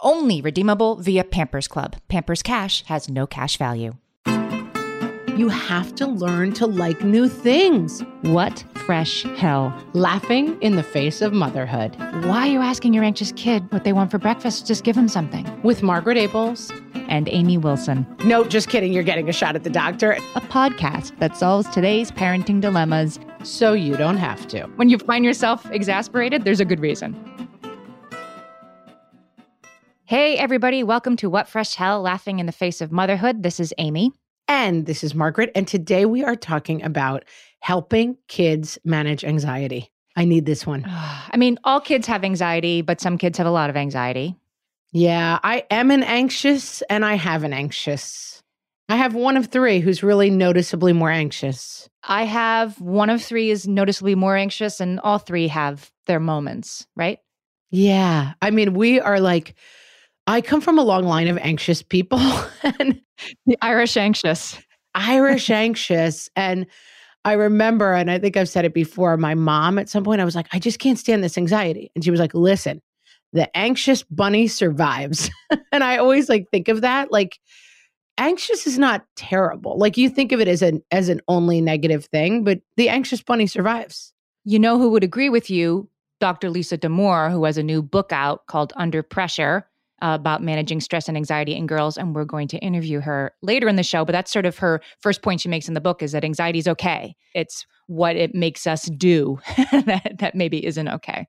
Only redeemable via Pampers Club. Pampers Cash has no cash value. You have to learn to like new things. What fresh hell? Laughing in the face of motherhood. Why are you asking your anxious kid what they want for breakfast? Just give them something. With Margaret Ables and Amy Wilson. No, just kidding. You're getting a shot at the doctor. A podcast that solves today's parenting dilemmas so you don't have to. When you find yourself exasperated, there's a good reason. Hey, everybody, welcome to What Fresh Hell Laughing in the Face of Motherhood. This is Amy. And this is Margaret. And today we are talking about helping kids manage anxiety. I need this one. I mean, all kids have anxiety, but some kids have a lot of anxiety. Yeah, I am an anxious and I have an anxious. I have one of three who's really noticeably more anxious. I have one of three is noticeably more anxious, and all three have their moments, right? Yeah. I mean, we are like, I come from a long line of anxious people and the Irish anxious. Irish anxious. And I remember, and I think I've said it before, my mom at some point, I was like, I just can't stand this anxiety. And she was like, listen, the anxious bunny survives. and I always like think of that. Like anxious is not terrible. Like you think of it as an as an only negative thing, but the anxious bunny survives. You know who would agree with you? Dr. Lisa Damour, who has a new book out called Under Pressure about managing stress and anxiety in girls and we're going to interview her later in the show but that's sort of her first point she makes in the book is that anxiety is okay. It's what it makes us do that, that maybe isn't okay.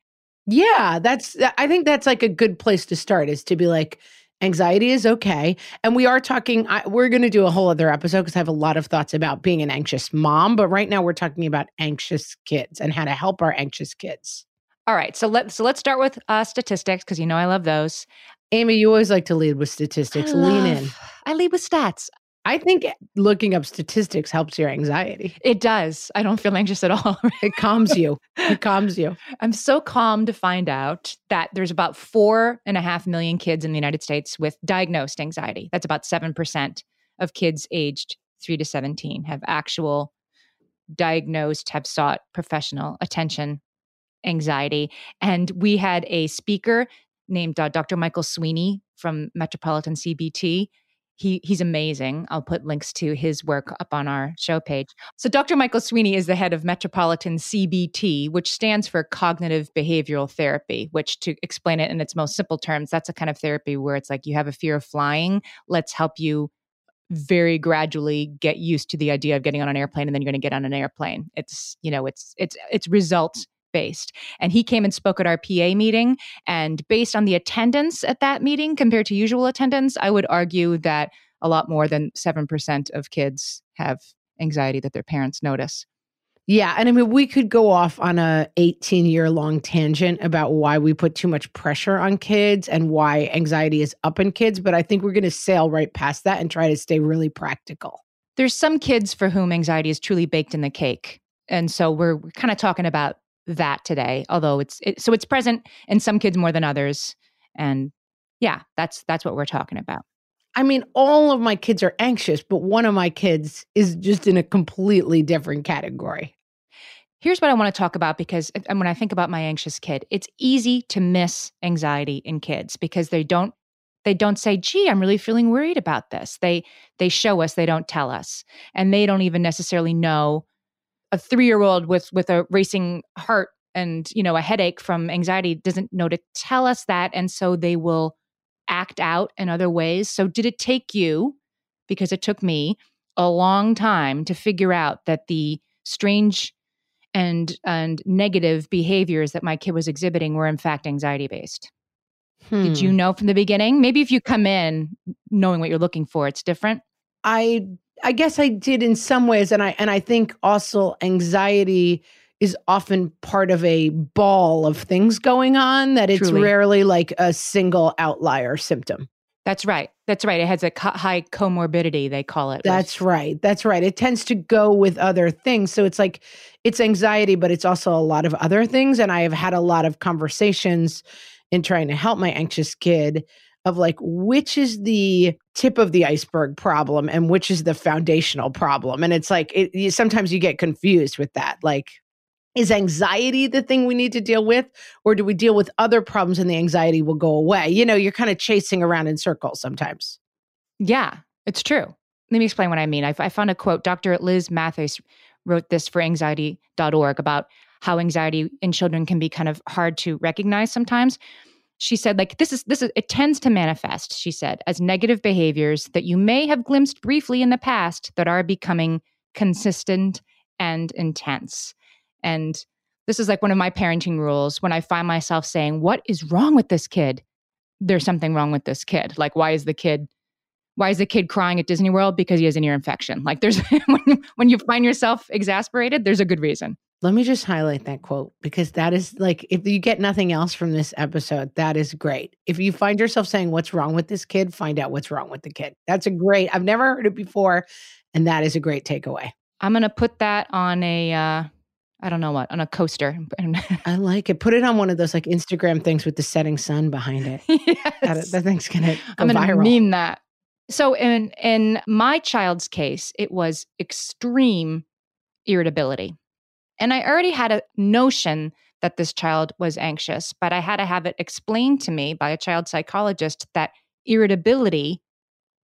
Yeah that's i think that's like a good place to start is to be like anxiety is okay. And we are talking I, we're going to do a whole other episode because i have a lot of thoughts about being an anxious mom but right now we're talking about anxious kids and how to help our anxious kids. All right so let's so let's start with uh, statistics because you know i love those Amy, you always like to lead with statistics. Lean in. I lead with stats. I think looking up statistics helps your anxiety. It does. I don't feel anxious at all. it calms you. It calms you. I'm so calm to find out that there's about four and a half million kids in the United States with diagnosed anxiety. That's about 7% of kids aged three to 17 have actual diagnosed, have sought professional attention anxiety. And we had a speaker named uh, Dr. Michael Sweeney from Metropolitan CBT. He, he's amazing. I'll put links to his work up on our show page. So, Dr. Michael Sweeney is the head of Metropolitan CBT, which stands for Cognitive Behavioral Therapy, which, to explain it in its most simple terms, that's a kind of therapy where it's like you have a fear of flying. Let's help you very gradually get used to the idea of getting on an airplane and then you're going to get on an airplane. It's, you know, it's, it's, it's results based. And he came and spoke at our PA meeting. And based on the attendance at that meeting compared to usual attendance, I would argue that a lot more than 7% of kids have anxiety that their parents notice. Yeah, and I mean we could go off on a 18 year long tangent about why we put too much pressure on kids and why anxiety is up in kids, but I think we're going to sail right past that and try to stay really practical. There's some kids for whom anxiety is truly baked in the cake. And so we're kind of talking about that today although it's it, so it's present in some kids more than others. And yeah that's that's what we're talking about. I mean all of my kids are anxious but one of my kids is just in a completely different category. Here's what i want to talk about because and when i think about my anxious kid it's easy to miss anxiety in kids because they don't they don't say gee i'm really feeling worried about this. They they show us they don't tell us and they don't even necessarily know a three year old with with a racing heart and you know a headache from anxiety doesn't know to tell us that and so they will act out in other ways so did it take you because it took me a long time to figure out that the strange and and negative behaviors that my kid was exhibiting were in fact anxiety based hmm. did you hmm. know from the beginning maybe if you come in knowing what you're looking for it's different i i guess i did in some ways and i and i think also anxiety is often part of a ball of things going on that it's Truly. rarely like a single outlier symptom. That's right. That's right. It has a co- high comorbidity, they call it. That's right. That's right. It tends to go with other things. So it's like it's anxiety, but it's also a lot of other things. And I have had a lot of conversations in trying to help my anxious kid of like which is the tip of the iceberg problem and which is the foundational problem and it's like it, you, sometimes you get confused with that like is anxiety the thing we need to deal with or do we deal with other problems and the anxiety will go away? You know you're kind of chasing around in circles sometimes. Yeah it's true. Let me explain what i mean. I, I found a quote dr liz Matheis wrote this for anxiety.org about how anxiety in children can be kind of hard to recognize sometimes she said like this is this is it tends to manifest she said as negative behaviors that you may have glimpsed briefly in the past that are becoming consistent and intense and this is like one of my parenting rules when I find myself saying, What is wrong with this kid? There's something wrong with this kid. Like, why is the kid why is the kid crying at Disney World? Because he has an ear infection. Like there's when, when you find yourself exasperated, there's a good reason. Let me just highlight that quote because that is like if you get nothing else from this episode, that is great. If you find yourself saying what's wrong with this kid, find out what's wrong with the kid. That's a great. I've never heard it before and that is a great takeaway. I'm going to put that on a uh I don't know what on a coaster. I like it. Put it on one of those like Instagram things with the setting sun behind it. yes. that, that thing's gonna. Go I'm gonna viral. meme that. So in in my child's case, it was extreme irritability, and I already had a notion that this child was anxious, but I had to have it explained to me by a child psychologist that irritability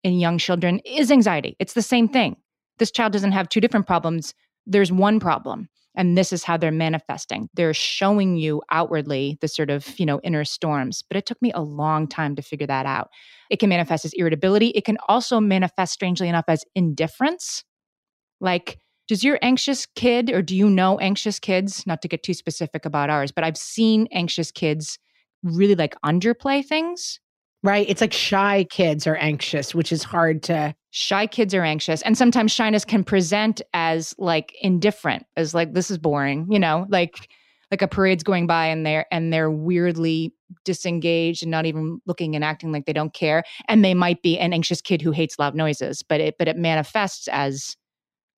in young children is anxiety. It's the same thing. This child doesn't have two different problems. There's one problem and this is how they're manifesting they're showing you outwardly the sort of you know inner storms but it took me a long time to figure that out it can manifest as irritability it can also manifest strangely enough as indifference like does your anxious kid or do you know anxious kids? Not to get too specific about ours but i've seen anxious kids really like underplay things. Right it's like shy kids are anxious which is hard to shy kids are anxious and sometimes shyness can present as like indifferent as like this is boring you know like like a parade's going by and they're and they're weirdly disengaged and not even looking and acting like they don't care and they might be an anxious kid who hates loud noises but it but it manifests as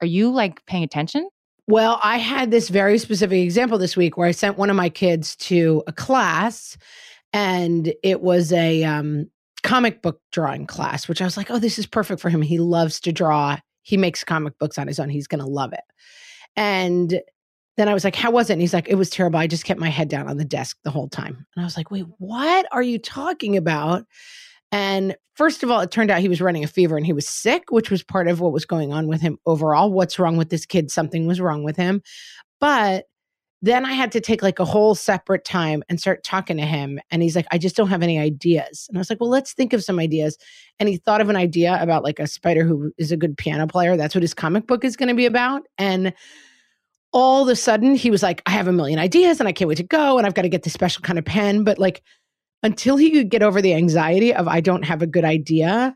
are you like paying attention well i had this very specific example this week where i sent one of my kids to a class and it was a um comic book drawing class, which I was like, oh, this is perfect for him. He loves to draw. He makes comic books on his own. He's going to love it. And then I was like, how was it? And he's like, it was terrible. I just kept my head down on the desk the whole time. And I was like, wait, what are you talking about? And first of all, it turned out he was running a fever and he was sick, which was part of what was going on with him overall. What's wrong with this kid? Something was wrong with him. But then I had to take like a whole separate time and start talking to him. And he's like, I just don't have any ideas. And I was like, well, let's think of some ideas. And he thought of an idea about like a spider who is a good piano player. That's what his comic book is going to be about. And all of a sudden, he was like, I have a million ideas and I can't wait to go. And I've got to get this special kind of pen. But like, until he could get over the anxiety of, I don't have a good idea,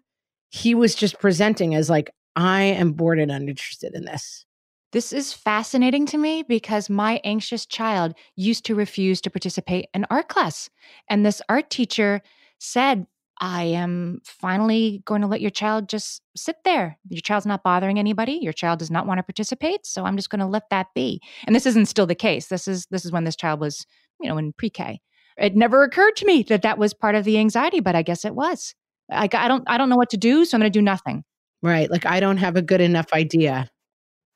he was just presenting as like, I am bored and uninterested in this. This is fascinating to me because my anxious child used to refuse to participate in art class. And this art teacher said, I am finally going to let your child just sit there. Your child's not bothering anybody. Your child does not want to participate, so I'm just going to let that be. And this isn't still the case. This is this is when this child was, you know, in pre-K. It never occurred to me that that was part of the anxiety, but I guess it was. I, I don't I don't know what to do, so I'm going to do nothing. Right, like I don't have a good enough idea.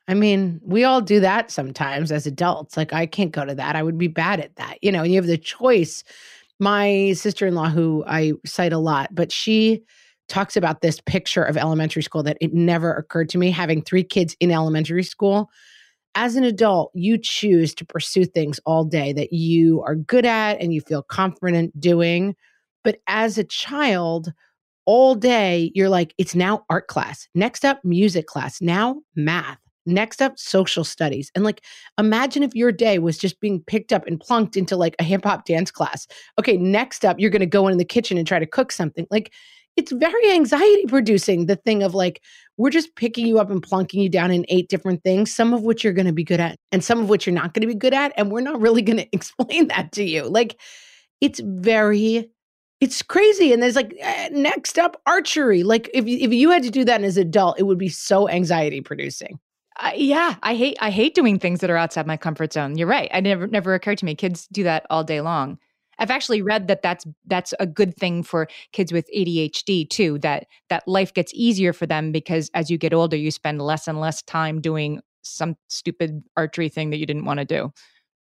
I mean, we all do that sometimes as adults. Like, I can't go to that. I would be bad at that. You know, and you have the choice. My sister in law, who I cite a lot, but she talks about this picture of elementary school that it never occurred to me having three kids in elementary school as an adult, you choose to pursue things all day that you are good at and you feel confident doing. But as a child, all day, you're like, it's now art class. Next up, music class. Now, math. Next up, social studies. And like, imagine if your day was just being picked up and plunked into like a hip hop dance class. Okay, next up, you're going to go in the kitchen and try to cook something. Like, it's very anxiety producing the thing of like, we're just picking you up and plunking you down in eight different things, some of which you're going to be good at and some of which you're not going to be good at. And we're not really going to explain that to you. Like, it's very it's crazy and there's like uh, next up archery like if you, if you had to do that as an adult it would be so anxiety producing uh, yeah, I hate I hate doing things that are outside my comfort zone. You're right. I never never occurred to me. Kids do that all day long. I've actually read that that's that's a good thing for kids with ADHD too. That that life gets easier for them because as you get older, you spend less and less time doing some stupid archery thing that you didn't want to do.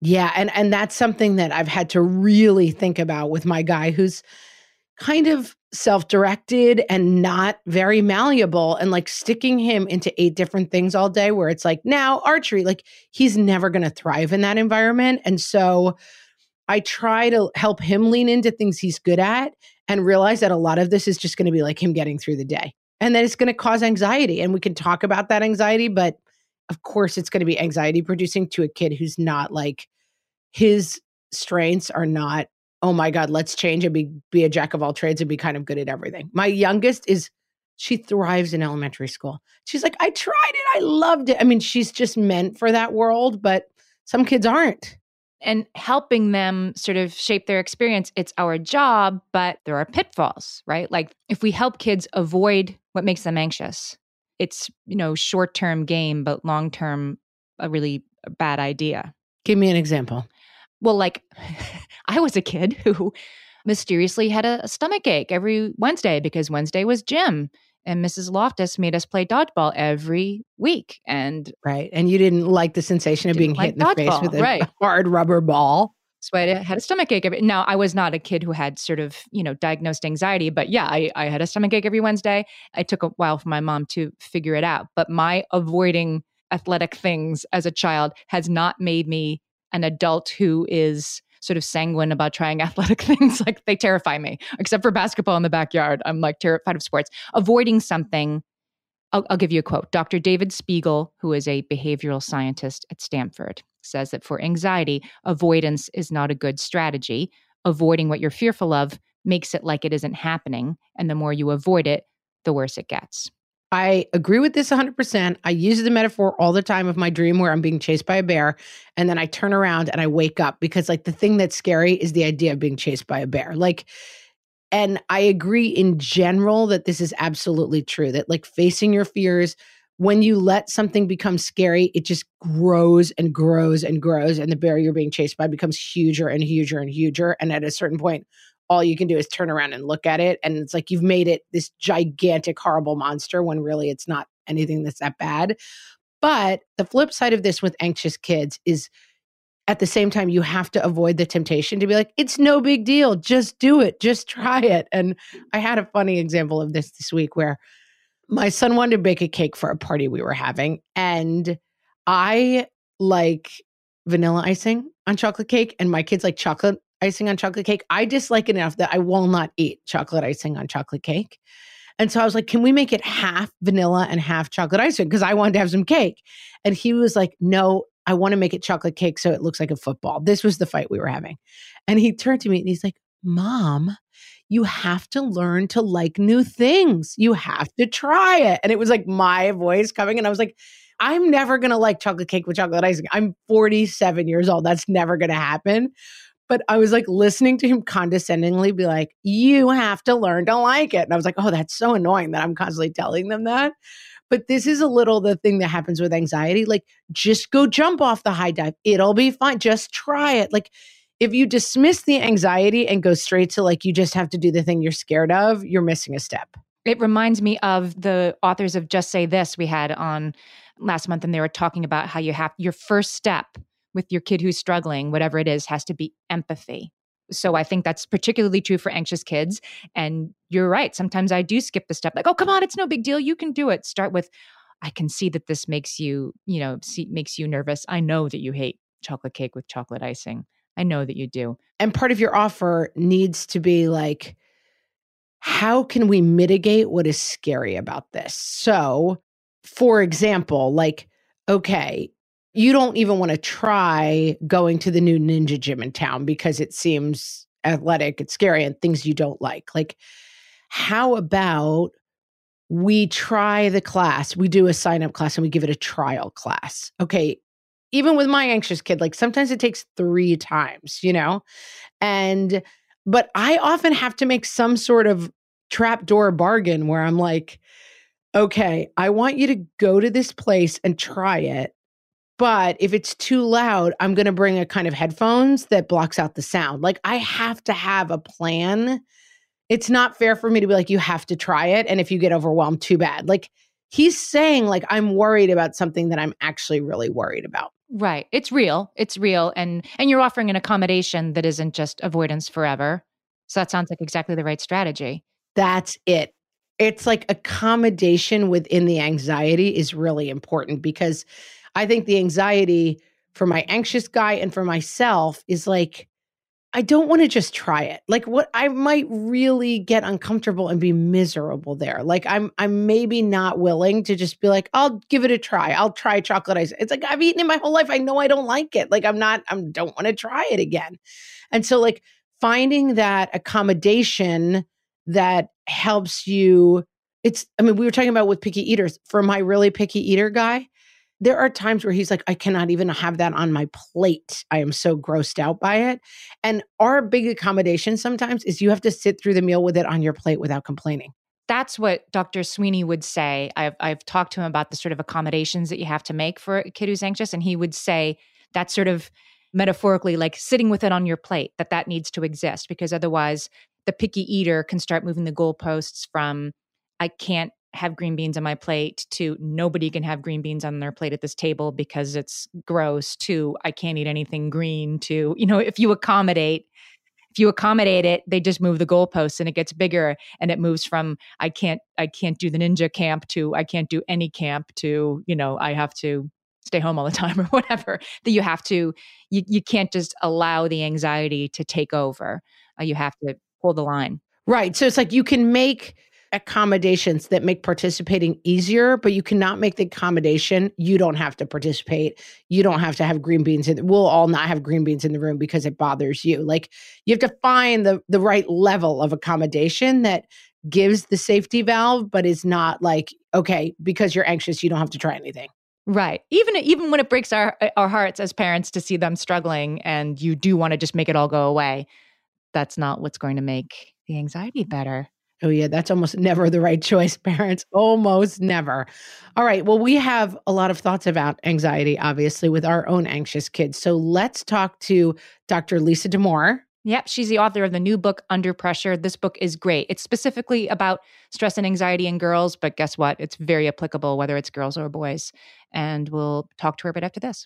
Yeah, and and that's something that I've had to really think about with my guy who's kind of self directed and not very malleable and like sticking him into eight different things all day where it's like now archery, like he's never going to thrive in that environment. And so I try to help him lean into things he's good at and realize that a lot of this is just going to be like him getting through the day and that it's going to cause anxiety. And we can talk about that anxiety, but of course it's going to be anxiety producing to a kid who's not like his strengths are not oh my God, let's change and be be a jack of all trades and be kind of good at everything. My youngest is she thrives in elementary school. She's like, I tried it, I loved it. I mean, she's just meant for that world, but some kids aren't. And helping them sort of shape their experience, it's our job, but there are pitfalls, right? Like if we help kids avoid what makes them anxious, it's, you know, short-term game, but long-term a really bad idea. Give me an example. Well, like I was a kid who mysteriously had a, a stomach ache every Wednesday because Wednesday was gym and Mrs. Loftus made us play dodgeball every week. And right, and you didn't like the sensation of being like hit in the face with a right. hard rubber ball. So I had a stomach ache. Every, now I was not a kid who had sort of you know diagnosed anxiety, but yeah, I, I had a stomach ache every Wednesday. It took a while for my mom to figure it out, but my avoiding athletic things as a child has not made me an adult who is sort of sanguine about trying athletic things. like they terrify me, except for basketball in the backyard. I'm like terrified of sports. Avoiding something. I'll, I'll give you a quote. Dr. David Spiegel, who is a behavioral scientist at Stanford, says that for anxiety, avoidance is not a good strategy. Avoiding what you're fearful of makes it like it isn't happening. And the more you avoid it, the worse it gets. I agree with this 100%. I use the metaphor all the time of my dream where I'm being chased by a bear and then I turn around and I wake up because like the thing that's scary is the idea of being chased by a bear. Like and I agree in general that this is absolutely true that like facing your fears when you let something become scary, it just grows and grows and grows and the bear you're being chased by becomes huger and huger and huger and at a certain point all you can do is turn around and look at it and it's like you've made it this gigantic horrible monster when really it's not anything that's that bad. But the flip side of this with anxious kids is at the same time you have to avoid the temptation to be like it's no big deal just do it just try it. And i had a funny example of this this week where my son wanted to bake a cake for a party we were having and i like vanilla icing on chocolate cake and my kids like chocolate icing on chocolate cake. I dislike it enough that I will not eat chocolate icing on chocolate cake. And so I was like, can we make it half vanilla and half chocolate icing? Because I wanted to have some cake. And he was like, no, I want to make it chocolate cake so it looks like a football. This was the fight we were having. And he turned to me and he's like, Mom, you have to learn to like new things. You have to try it. And it was like my voice coming. And I was like, I'm never going to like chocolate cake with chocolate icing. I'm 47 years old. That's never going to happen. But I was like listening to him condescendingly be like, you have to learn to like it. And I was like, oh, that's so annoying that I'm constantly telling them that. But this is a little the thing that happens with anxiety. Like, just go jump off the high dive. It'll be fine. Just try it. Like, if you dismiss the anxiety and go straight to like, you just have to do the thing you're scared of, you're missing a step. It reminds me of the authors of Just Say This we had on last month, and they were talking about how you have your first step with your kid who's struggling, whatever it is, has to be empathy. So I think that's particularly true for anxious kids. And you're right. Sometimes I do skip the step like, oh, come on, it's no big deal. You can do it. Start with, I can see that this makes you, you know, see, makes you nervous. I know that you hate chocolate cake with chocolate icing. I know that you do. And part of your offer needs to be like, how can we mitigate what is scary about this? So, for example, like, okay, you don't even want to try going to the new ninja gym in town because it seems athletic, it's scary, and things you don't like. Like, how about we try the class? We do a sign up class and we give it a trial class. Okay. Even with my anxious kid, like sometimes it takes three times, you know? And, but I often have to make some sort of trapdoor bargain where I'm like, okay, I want you to go to this place and try it. But if it's too loud, I'm going to bring a kind of headphones that blocks out the sound. Like I mm-hmm. have to have a plan it's not fair for me to be like, you have to try it. And if you get overwhelmed, too bad. Like he's saying, like, I'm worried about something that I'm actually really worried about. Right. It's real. It's real. And and you're offering an accommodation that isn't just avoidance forever. So that sounds like exactly the right strategy. That's it. It's like accommodation within the anxiety is really important because I think the anxiety for my anxious guy and for myself is like I don't want to just try it. Like what I might really get uncomfortable and be miserable there. Like I'm I'm maybe not willing to just be like, I'll give it a try. I'll try chocolate ice. It's like I've eaten it my whole life. I know I don't like it. Like I'm not, I don't want to try it again. And so like finding that accommodation that helps you, it's I mean, we were talking about with picky eaters. For my really picky eater guy, there are times where he's like, I cannot even have that on my plate. I am so grossed out by it. And our big accommodation sometimes is you have to sit through the meal with it on your plate without complaining. That's what Dr. Sweeney would say. I've, I've talked to him about the sort of accommodations that you have to make for a kid who's anxious. And he would say that's sort of metaphorically like sitting with it on your plate, that that needs to exist because otherwise the picky eater can start moving the goalposts from I can't have green beans on my plate to nobody can have green beans on their plate at this table because it's gross to I can't eat anything green to you know if you accommodate if you accommodate it they just move the goalposts and it gets bigger and it moves from I can't I can't do the ninja camp to I can't do any camp to you know I have to stay home all the time or whatever that you have to you, you can't just allow the anxiety to take over. Uh, you have to pull the line. Right so it's like you can make accommodations that make participating easier, but you cannot make the accommodation. You don't have to participate. You don't have to have green beans. In, we'll all not have green beans in the room because it bothers you. Like you have to find the the right level of accommodation that gives the safety valve, but is not like okay because you're anxious, you don't have to try anything. Right. Even even when it breaks our our hearts as parents to see them struggling, and you do want to just make it all go away, that's not what's going to make the anxiety better. Oh, yeah, that's almost never the right choice, parents. Almost never. All right. Well, we have a lot of thoughts about anxiety, obviously, with our own anxious kids. So let's talk to Dr. Lisa Damour. Yep, she's the author of the new book, Under Pressure. This book is great. It's specifically about stress and anxiety in girls, but guess what? It's very applicable whether it's girls or boys. And we'll talk to her a bit after this.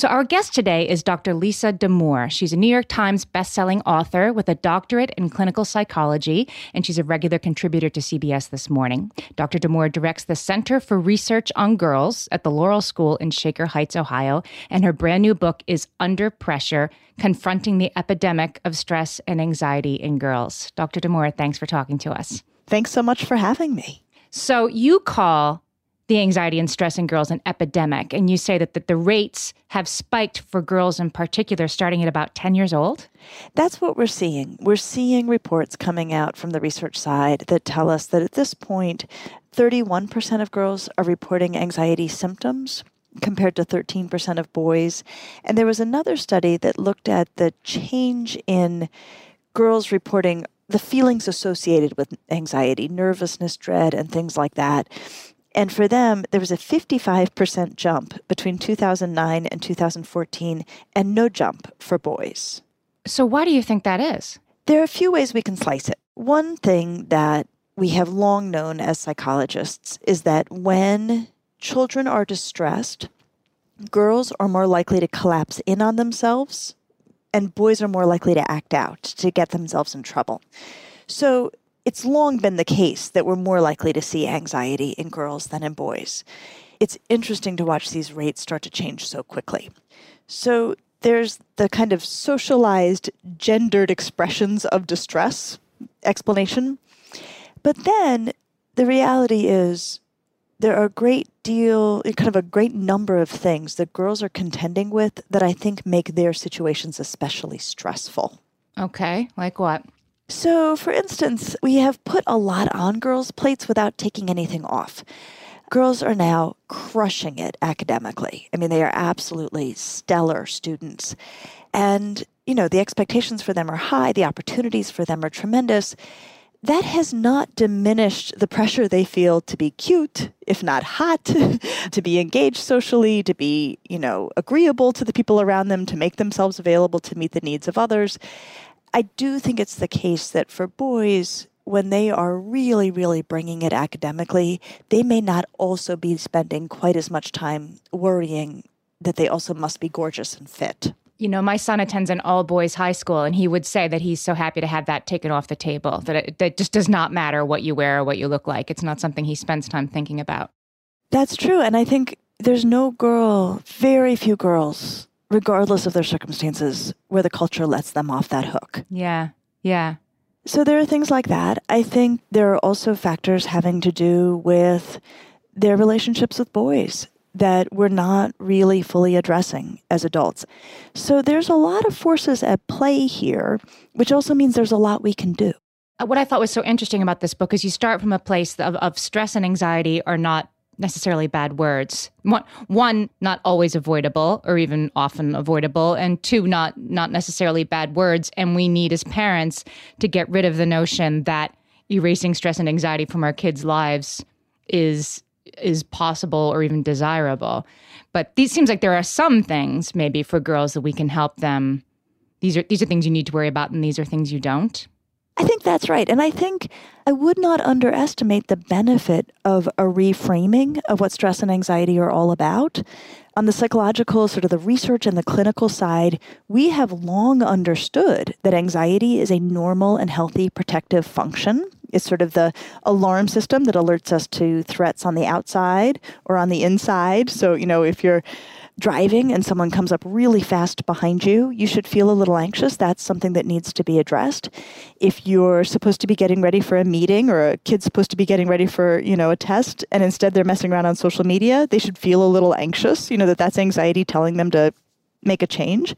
So, our guest today is Dr. Lisa Damour. She's a New York Times bestselling author with a doctorate in clinical psychology, and she's a regular contributor to CBS This Morning. Dr. Damour directs the Center for Research on Girls at the Laurel School in Shaker Heights, Ohio, and her brand new book is Under Pressure Confronting the Epidemic of Stress and Anxiety in Girls. Dr. Damour, thanks for talking to us. Thanks so much for having me. So, you call the anxiety and stress in girls an epidemic. And you say that, that the rates have spiked for girls in particular starting at about 10 years old? That's what we're seeing. We're seeing reports coming out from the research side that tell us that at this point, 31% of girls are reporting anxiety symptoms compared to 13% of boys. And there was another study that looked at the change in girls reporting the feelings associated with anxiety, nervousness, dread, and things like that. And for them, there was a 55% jump between 2009 and 2014, and no jump for boys. So, why do you think that is? There are a few ways we can slice it. One thing that we have long known as psychologists is that when children are distressed, girls are more likely to collapse in on themselves, and boys are more likely to act out to get themselves in trouble. So, it's long been the case that we're more likely to see anxiety in girls than in boys. It's interesting to watch these rates start to change so quickly. So there's the kind of socialized, gendered expressions of distress explanation. But then the reality is there are a great deal, kind of a great number of things that girls are contending with that I think make their situations especially stressful. Okay, like what? So, for instance, we have put a lot on girls' plates without taking anything off. Girls are now crushing it academically. I mean, they are absolutely stellar students. And, you know, the expectations for them are high, the opportunities for them are tremendous. That has not diminished the pressure they feel to be cute, if not hot, to be engaged socially, to be, you know, agreeable to the people around them, to make themselves available to meet the needs of others. I do think it's the case that for boys, when they are really, really bringing it academically, they may not also be spending quite as much time worrying that they also must be gorgeous and fit. You know, my son attends an all boys high school, and he would say that he's so happy to have that taken off the table, that it that just does not matter what you wear or what you look like. It's not something he spends time thinking about. That's true. And I think there's no girl, very few girls regardless of their circumstances, where the culture lets them off that hook. Yeah. Yeah. So there are things like that. I think there are also factors having to do with their relationships with boys that we're not really fully addressing as adults. So there's a lot of forces at play here, which also means there's a lot we can do. Uh, what I thought was so interesting about this book is you start from a place of, of stress and anxiety are not necessarily bad words. One, not always avoidable or even often avoidable, and two, not not necessarily bad words. And we need as parents to get rid of the notion that erasing stress and anxiety from our kids' lives is is possible or even desirable. But these seems like there are some things maybe for girls that we can help them. These are these are things you need to worry about, and these are things you don't. I think that's right. And I think I would not underestimate the benefit of a reframing of what stress and anxiety are all about. On the psychological, sort of the research and the clinical side, we have long understood that anxiety is a normal and healthy protective function It's sort of the alarm system that alerts us to threats on the outside or on the inside. So, you know, if you're driving and someone comes up really fast behind you, you should feel a little anxious. That's something that needs to be addressed. If you're supposed to be getting ready for a meeting or a kid's supposed to be getting ready for, you know, a test and instead they're messing around on social media, they should feel a little anxious, you know, that that's anxiety telling them to make a change.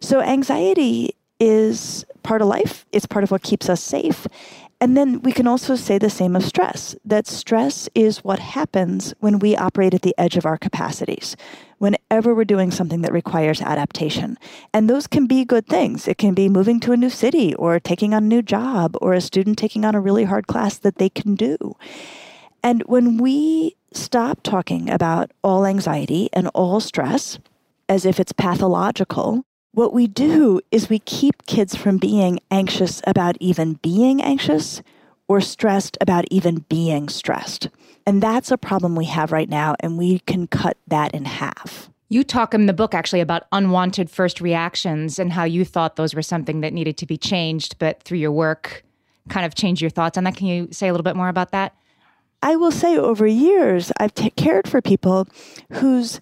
So anxiety is part of life. It's part of what keeps us safe. And then we can also say the same of stress that stress is what happens when we operate at the edge of our capacities, whenever we're doing something that requires adaptation. And those can be good things. It can be moving to a new city or taking on a new job or a student taking on a really hard class that they can do. And when we stop talking about all anxiety and all stress as if it's pathological, what we do is we keep kids from being anxious about even being anxious or stressed about even being stressed. And that's a problem we have right now, and we can cut that in half. You talk in the book actually about unwanted first reactions and how you thought those were something that needed to be changed, but through your work, kind of changed your thoughts on that. Can you say a little bit more about that? I will say over years, I've t- cared for people whose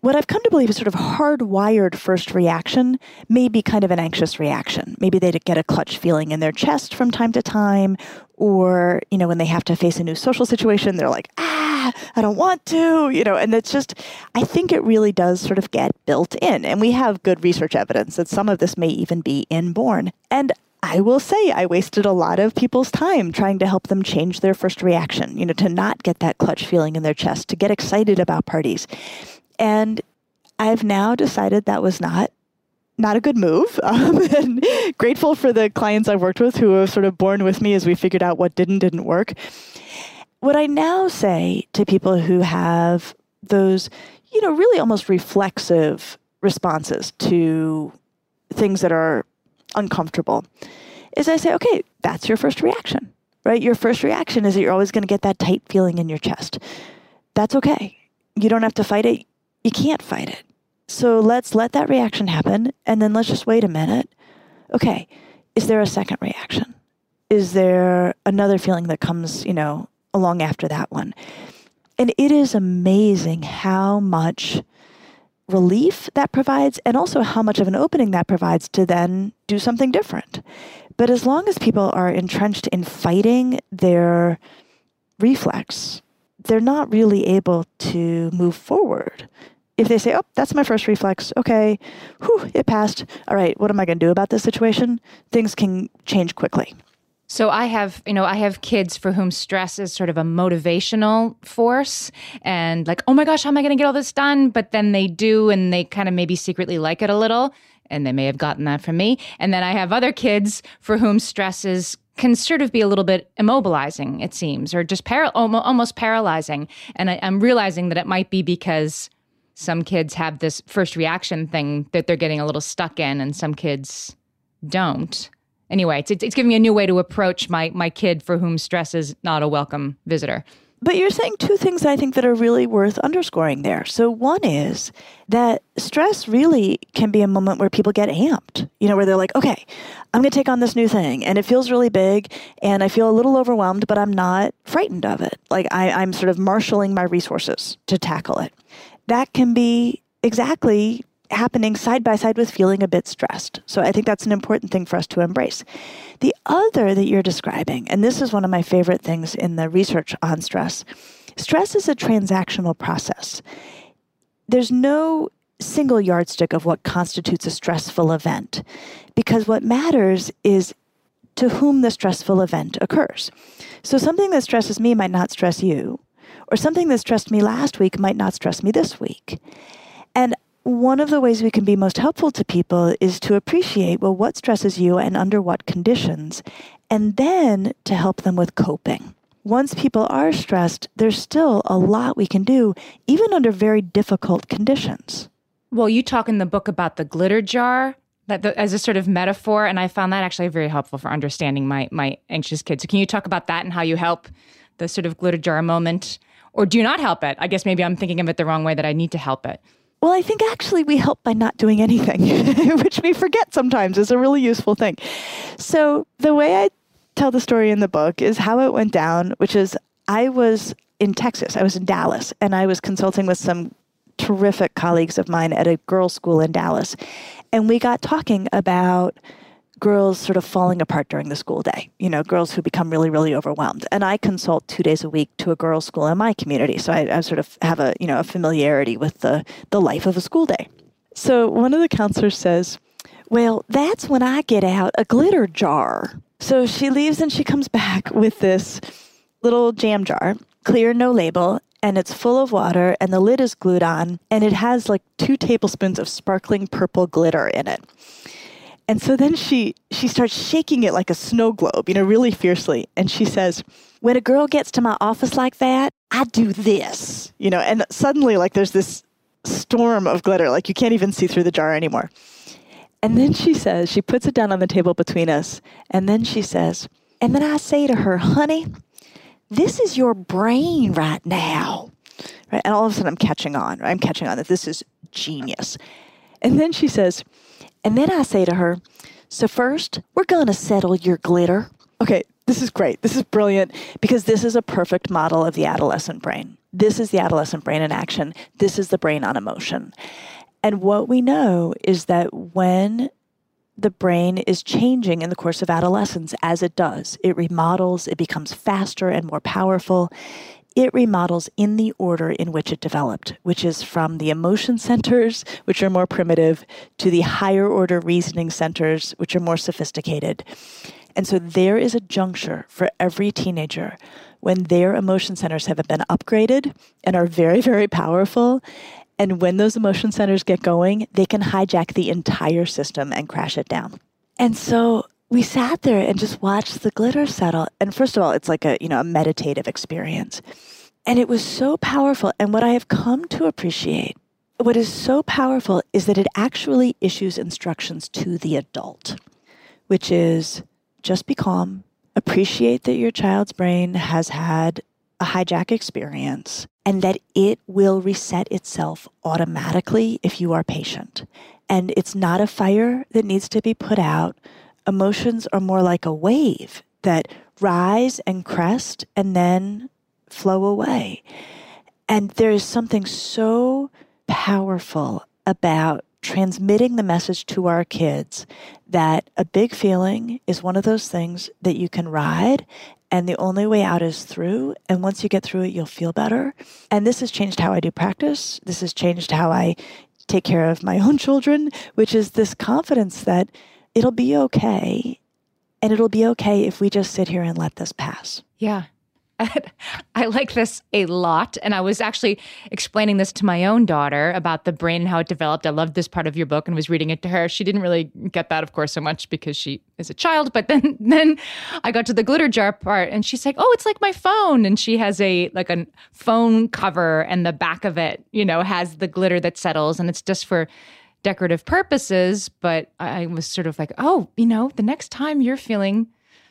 what I've come to believe is sort of hardwired first reaction may be kind of an anxious reaction. Maybe they get a clutch feeling in their chest from time to time, or, you know, when they have to face a new social situation, they're like, ah, I don't want to, you know, and it's just, I think it really does sort of get built in. And we have good research evidence that some of this may even be inborn. And I will say I wasted a lot of people's time trying to help them change their first reaction, you know, to not get that clutch feeling in their chest, to get excited about parties. And I've now decided that was not not a good move. Um, and grateful for the clients I've worked with who have sort of borne with me as we figured out what did and didn't work. What I now say to people who have those, you know, really almost reflexive responses to things that are uncomfortable is I say, okay, that's your first reaction, right? Your first reaction is that you're always going to get that tight feeling in your chest. That's okay. You don't have to fight it you can't fight it. So let's let that reaction happen and then let's just wait a minute. Okay, is there a second reaction? Is there another feeling that comes, you know, along after that one? And it is amazing how much relief that provides and also how much of an opening that provides to then do something different. But as long as people are entrenched in fighting their reflex, they're not really able to move forward. If they say, oh, that's my first reflex, okay, whew, it passed. All right, what am I going to do about this situation? Things can change quickly. So I have, you know, I have kids for whom stress is sort of a motivational force and like, oh my gosh, how am I going to get all this done? But then they do and they kind of maybe secretly like it a little and they may have gotten that from me. And then I have other kids for whom stress is can sort of be a little bit immobilizing, it seems, or just para- almost paralyzing. And I, am realizing that it might be because some kids have this first reaction thing that they're getting a little stuck in, and some kids don't. Anyway, it's, it's giving me a new way to approach my my kid for whom stress is not a welcome visitor. But you're saying two things I think that are really worth underscoring there. So one is that stress really can be a moment where people get amped, you know, where they're like, okay, I'm going to take on this new thing and it feels really big and I feel a little overwhelmed, but I'm not frightened of it. Like I, I'm sort of marshaling my resources to tackle it. That can be exactly happening side by side with feeling a bit stressed. So I think that's an important thing for us to embrace. The other that you're describing, and this is one of my favorite things in the research on stress, stress is a transactional process. There's no single yardstick of what constitutes a stressful event because what matters is to whom the stressful event occurs. So something that stresses me might not stress you, or something that stressed me last week might not stress me this week. And one of the ways we can be most helpful to people is to appreciate well what stresses you and under what conditions and then to help them with coping. Once people are stressed there's still a lot we can do even under very difficult conditions. Well you talk in the book about the glitter jar as a sort of metaphor and i found that actually very helpful for understanding my my anxious kids. So can you talk about that and how you help the sort of glitter jar moment? Or do you not help it? I guess maybe i'm thinking of it the wrong way that i need to help it well, I think actually we help by not doing anything, which we forget sometimes is a really useful thing. So, the way I tell the story in the book is how it went down, which is I was in Texas, I was in Dallas, and I was consulting with some terrific colleagues of mine at a girls' school in Dallas. And we got talking about girls sort of falling apart during the school day, you know, girls who become really, really overwhelmed. And I consult two days a week to a girls' school in my community. So I, I sort of have a, you know, a familiarity with the, the life of a school day. So one of the counselors says, Well, that's when I get out a glitter jar. So she leaves and she comes back with this little jam jar, clear, no label, and it's full of water and the lid is glued on and it has like two tablespoons of sparkling purple glitter in it. And so then she she starts shaking it like a snow globe, you know, really fiercely. And she says, "When a girl gets to my office like that, I do this." You know, and suddenly like there's this storm of glitter, like you can't even see through the jar anymore. And then she says, she puts it down on the table between us, and then she says, and then I say to her, "Honey, this is your brain right now." Right? And all of a sudden I'm catching on. Right? I'm catching on that this is genius. And then she says, and then I say to her, So, first, we're going to settle your glitter. Okay, this is great. This is brilliant because this is a perfect model of the adolescent brain. This is the adolescent brain in action. This is the brain on emotion. And what we know is that when the brain is changing in the course of adolescence, as it does, it remodels, it becomes faster and more powerful it remodels in the order in which it developed, which is from the emotion centers, which are more primitive, to the higher order reasoning centers, which are more sophisticated. And so there is a juncture for every teenager when their emotion centers have been upgraded and are very, very powerful. And when those emotion centers get going, they can hijack the entire system and crash it down. And so we sat there and just watched the glitter settle. And first of all, it's like a, you know, a meditative experience. And it was so powerful. And what I have come to appreciate, what is so powerful is that it actually issues instructions to the adult, which is just be calm, appreciate that your child's brain has had a hijack experience and that it will reset itself automatically if you are patient. And it's not a fire that needs to be put out emotions are more like a wave that rise and crest and then flow away. And there is something so powerful about transmitting the message to our kids that a big feeling is one of those things that you can ride and the only way out is through. And once you get through it, you'll feel better. And this has changed how I do practice. This has changed how I take care of my own children, which is this confidence that it'll be okay. And it'll be okay if we just sit here and let this pass. Yeah. I like this a lot. And I was actually explaining this to my own daughter about the brain and how it developed. I loved this part of your book and was reading it to her. She didn't really get that, of course, so much because she is a child. But then then I got to the glitter jar part and she's like, Oh, it's like my phone. And she has a like a phone cover and the back of it, you know, has the glitter that settles and it's just for decorative purposes. But I was sort of like, oh, you know, the next time you're feeling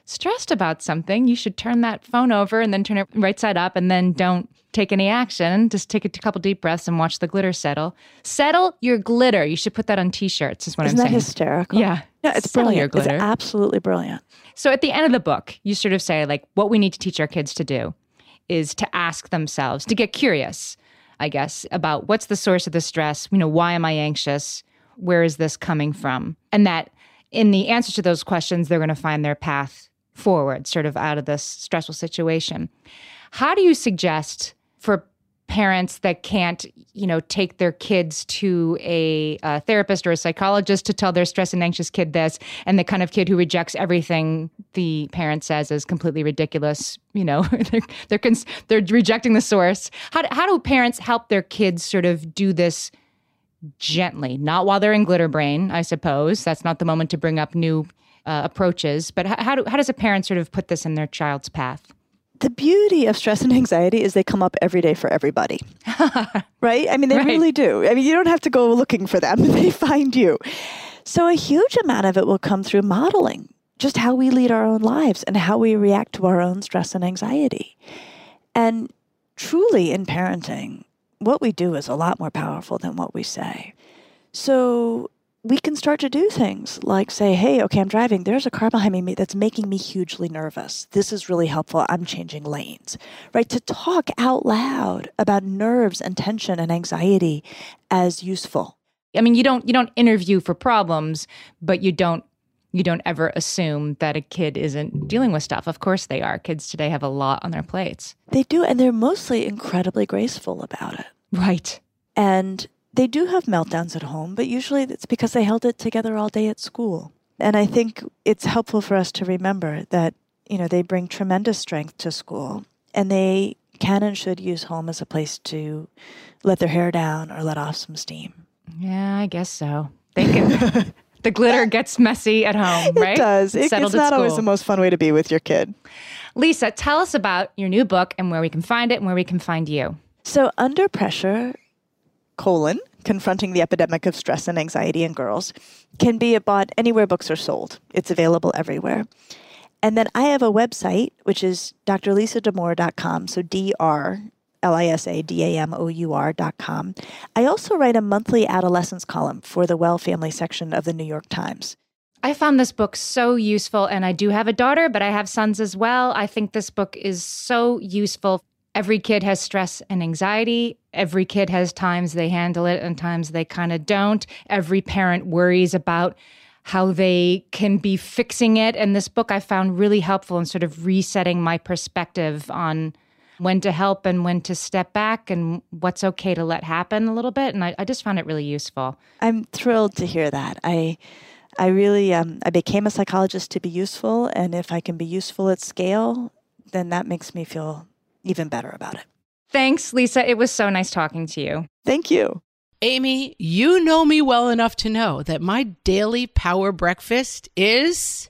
stressed about something, you should turn that phone over and then turn it right side up and then don't take any action. Just take a couple deep breaths and watch the glitter settle. Settle your glitter. You should put that on t-shirts is what Isn't I'm that hysterical? Yeah. No, it's Settle brilliant. It's absolutely brilliant. So at the end of the book, you sort of say like what we need to teach our kids to do is to ask themselves, to get curious, I guess, about what's the source of the stress, you know, why am I anxious? Where is this coming from? And that in the answer to those questions, they're going to find their path forward, sort of out of this stressful situation. How do you suggest for parents that can't, you know, take their kids to a, a, therapist or a psychologist to tell their stressed and anxious kid this, and the kind of kid who rejects everything the parent says is completely ridiculous? You know, they're they're, cons- they're rejecting the source. How do, how do parents help their kids sort of do this? Gently, not while they're in glitter brain, I suppose. That's not the moment to bring up new uh, approaches. But how, how, do, how does a parent sort of put this in their child's path? The beauty of stress and anxiety is they come up every day for everybody. right? I mean, they Right. really do. I mean, you don't have to go looking for them, they find you. So, a huge amount of it will come through modeling just how we lead our own lives and how we react to our own stress and anxiety. And truly, in parenting, what we do is a lot more powerful than what we say. So, we can start to do things like say, hey, okay, I'm driving. There's a car behind me that's making me hugely nervous. This is really helpful. I'm changing lanes, right? To talk out loud about nerves and tension and anxiety as useful. I mean, you don't you don't interview for problems, but you don't you don't ever assume that a kid isn't dealing with stuff. Of course they are. Kids today have a lot on their plates. They do, and they're mostly incredibly graceful about it. Right. And they do have meltdowns at home, but usually it's because they held it together all day at school. And I think it's helpful for us to remember that, you know, they bring tremendous strength to school and they can and should use home as a place to let their hair down or let off some steam. Yeah, I guess so. They can the glitter gets messy at home, right? It does. It, it's not always the most fun way to be with your kid. Lisa, tell us about your new book and where we can find it and where we can find you. So, Under Pressure colon, confronting the epidemic of stress and anxiety in girls, can be bought anywhere books are sold. It's available everywhere. And then I have a website, which is drlisadamour.com. So D R L I S A D A M O U R.com. I also write a monthly adolescence column for the Well Family section of the New York Times. I found this book so useful, and I do have a daughter, but I have sons as well. I think this book is so useful every kid has stress and anxiety. Every kid has times they handle it and times they kind of don't. Every parent worries about how they can be fixing it. And this book I found really helpful in sort of resetting my perspective on when to help and when to step back and what's okay to let happen a little bit. And I, I just found it really useful. I'm thrilled to hear that. I I really um, I became a psychologist to be useful, and if I can be useful at scale, then that makes me feel even better about it. Thanks, Lisa. It was so nice talking to you. Thank you. Amy, you know me well enough to know that my daily power breakfast is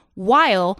while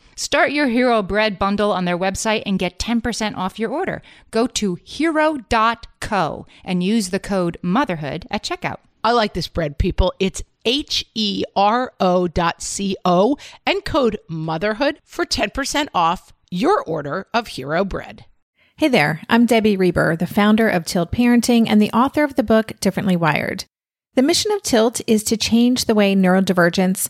Start your Hero Bread bundle on their website and get 10% off your order. Go to hero.co and use the code motherhood at checkout. I like this bread, people. It's H E R O dot C O and code motherhood for 10% off your order of Hero Bread. Hey there, I'm Debbie Reber, the founder of Tilt Parenting and the author of the book Differently Wired. The mission of Tilt is to change the way neurodivergence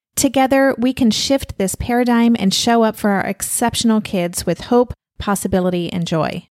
Together, we can shift this paradigm and show up for our exceptional kids with hope, possibility, and joy.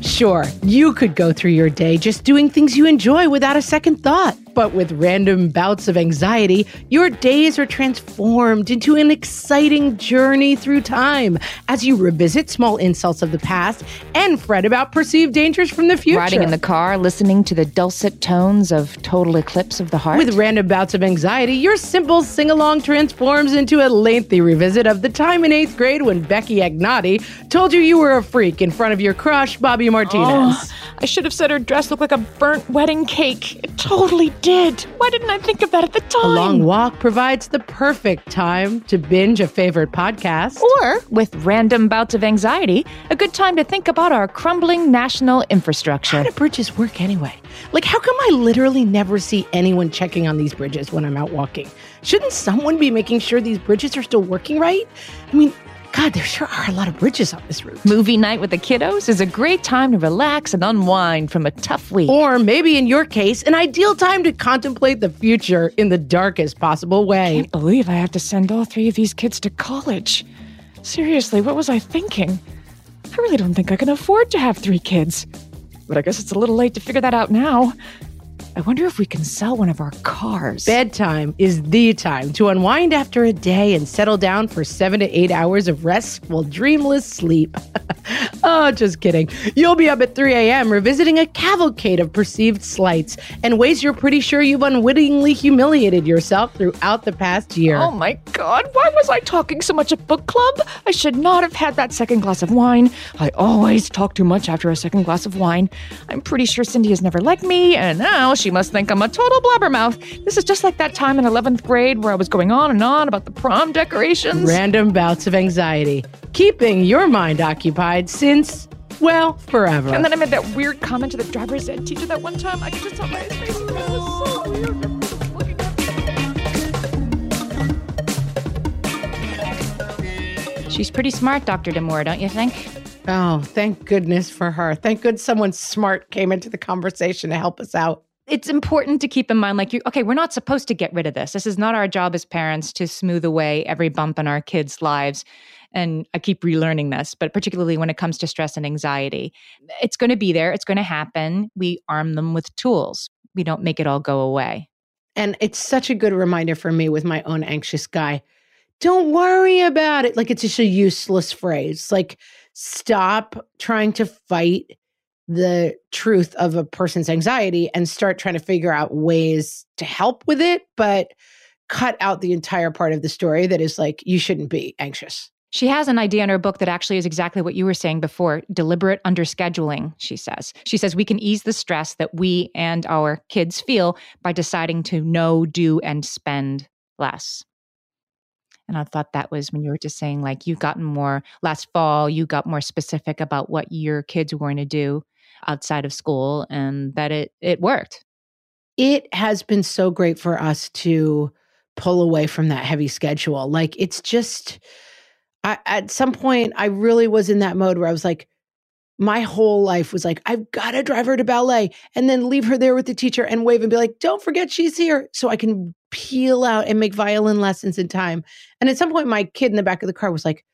Sure, you could go through your day just doing things you enjoy without a second thought. But with random bouts of anxiety, your days are transformed into an exciting journey through time as you revisit small insults of the past and fret about perceived dangers from the future. Riding in the car, listening to the dulcet tones of Total Eclipse of the Heart. With random bouts of anxiety, your simple sing along transforms into a lengthy revisit of the time in eighth grade when Becky Agnotti told you you were a freak in front of your crush, Bobby Martinez. Oh, I should have said her dress looked like a burnt wedding cake. It totally did. Why didn't I think of that at the time? A long walk provides the perfect time to binge a favorite podcast. Or, with random bouts of anxiety, a good time to think about our crumbling national infrastructure. How do bridges work anyway? Like, how come I literally never see anyone checking on these bridges when I'm out walking? Shouldn't someone be making sure these bridges are still working right? I mean, God, there sure are a lot of bridges on this route. Movie night with the kiddos is a great time to relax and unwind from a tough week. Or maybe in your case, an ideal time to contemplate the future in the darkest possible way. I can't believe I have to send all three of these kids to college. Seriously, what was I thinking? I really don't think I can afford to have three kids. But I guess it's a little late to figure that out now. I wonder if we can sell one of our cars. Bedtime is the time to unwind after a day and settle down for seven to eight hours of restful, dreamless sleep. oh, just kidding. You'll be up at 3 a.m. revisiting a cavalcade of perceived slights and ways you're pretty sure you've unwittingly humiliated yourself throughout the past year. Oh my god, why was I talking so much at book club? I should not have had that second glass of wine. I always talk too much after a second glass of wine. I'm pretty sure Cindy has never liked me, and now she must think I'm a total blabbermouth. This is just like that time in 11th grade where I was going on and on about the prom decorations. Random bouts of anxiety, keeping your mind occupied since, well, forever. And then I made that weird comment to the driver's ed teacher that one time. I could just tell by his face. It was so weird. She's pretty smart, Dr. Damour, don't you think? Oh, thank goodness for her. Thank good someone smart came into the conversation to help us out it's important to keep in mind like you okay we're not supposed to get rid of this. This is not our job as parents to smooth away every bump in our kids lives. And i keep relearning this but particularly when it comes to stress and anxiety. It's going to be there. It's going to happen. We arm them with tools. We don't make it all go away. And it's such a good reminder for me with my own anxious guy don't worry about it. Like it's just a useless phrase. Like stop trying to fight the truth of a person's anxiety and start trying to figure out ways to help with it, but cut out the entire part of the story that is like, you shouldn't be anxious. She has an idea in her book that actually is exactly what you were saying before deliberate underscheduling, she says. She says we can ease the stress that we and our kids feel by deciding to know, do, and spend less. And I thought that was when you were just saying, like, you've gotten more last fall, you got more specific about what your kids were going to do outside of school and that it it worked. It has been so great for us to pull away from that heavy schedule. Like it's just I, at some point I really was in that mode where I was like my whole life was like I've got to drive her to ballet and then leave her there with the teacher and wave and be like don't forget she's here so I can peel out and make violin lessons in time. And at some point my kid in the back of the car was like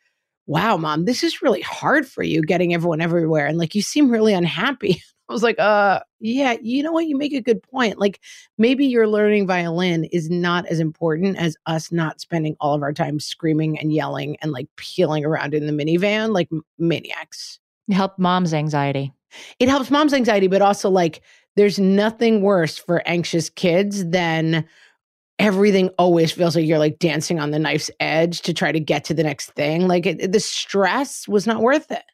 wow, mom, this is really hard for you getting everyone everywhere. And like, you seem really unhappy. I was like, uh, yeah, you know what? You make a good point. Like, maybe your learning violin is not as important as us not spending all of our time screaming and yelling and like peeling around in the minivan like maniacs. Help mom's anxiety. It helps mom's anxiety, but also like, there's nothing worse for anxious kids than everything always feels like you're like dancing on the knife's edge to try to get to the next thing. Like it, the stress was not worth it.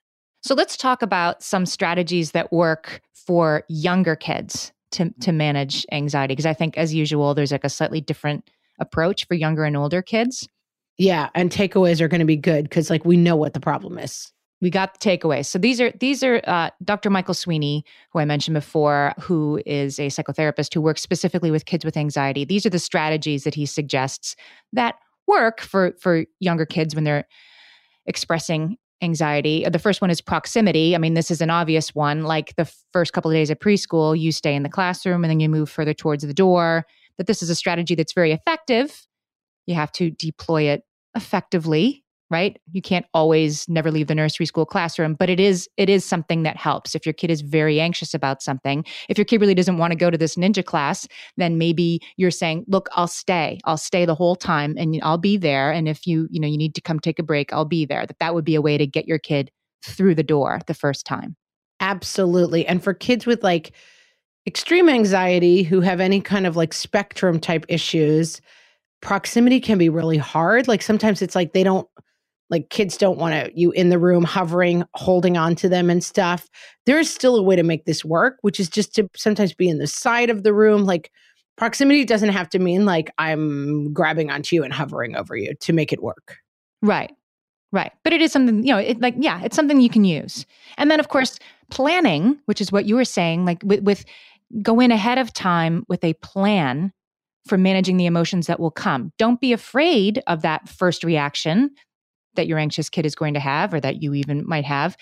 So let's talk about some strategies that work for younger kids to to manage anxiety because I think as usual there's like a slightly different approach for younger and older kids. Yeah, and takeaways are going to be good cuz like we know what the problem is we got the takeaways. So these are these are uh, Dr. Michael Sweeney, who I mentioned before, who is a psychotherapist who works specifically with kids with anxiety. These are the strategies that he suggests that work for for younger kids when they're expressing anxiety. The first one is proximity. I mean, this is an obvious one. Like the first couple of days of preschool, you stay in the classroom and then you move further towards the door. That this is a strategy that's very effective. You have to deploy it effectively right? You can't always never leave the nursery school classroom, but it is it is something that helps. If your kid is very anxious about something, if your kid really doesn't want to go to this ninja class, then maybe you're saying, "Look, I'll stay. I'll stay the whole time and I'll be there and if you, you know, you need to come take a break, I'll be there." That that would be a way to get your kid through the door the first time. Absolutely. And for kids with like extreme anxiety who have any kind of like spectrum type issues, proximity can be really hard. Like sometimes it's like they don't like kids don't want to you in the room hovering holding on to them and stuff. There is still a way to make this work which is just to sometimes be in the side of the room like proximity doesn't have to mean like i'm grabbing onto you and hovering over you to make it work. Right right but it is something you know it like yeah it's something you can use. And then of course planning which is what you were saying like with, with go in ahead of time with a plan for managing the emotions that will come. Don't be afraid of that first reaction, that your anxious kid is going to have or that you even might have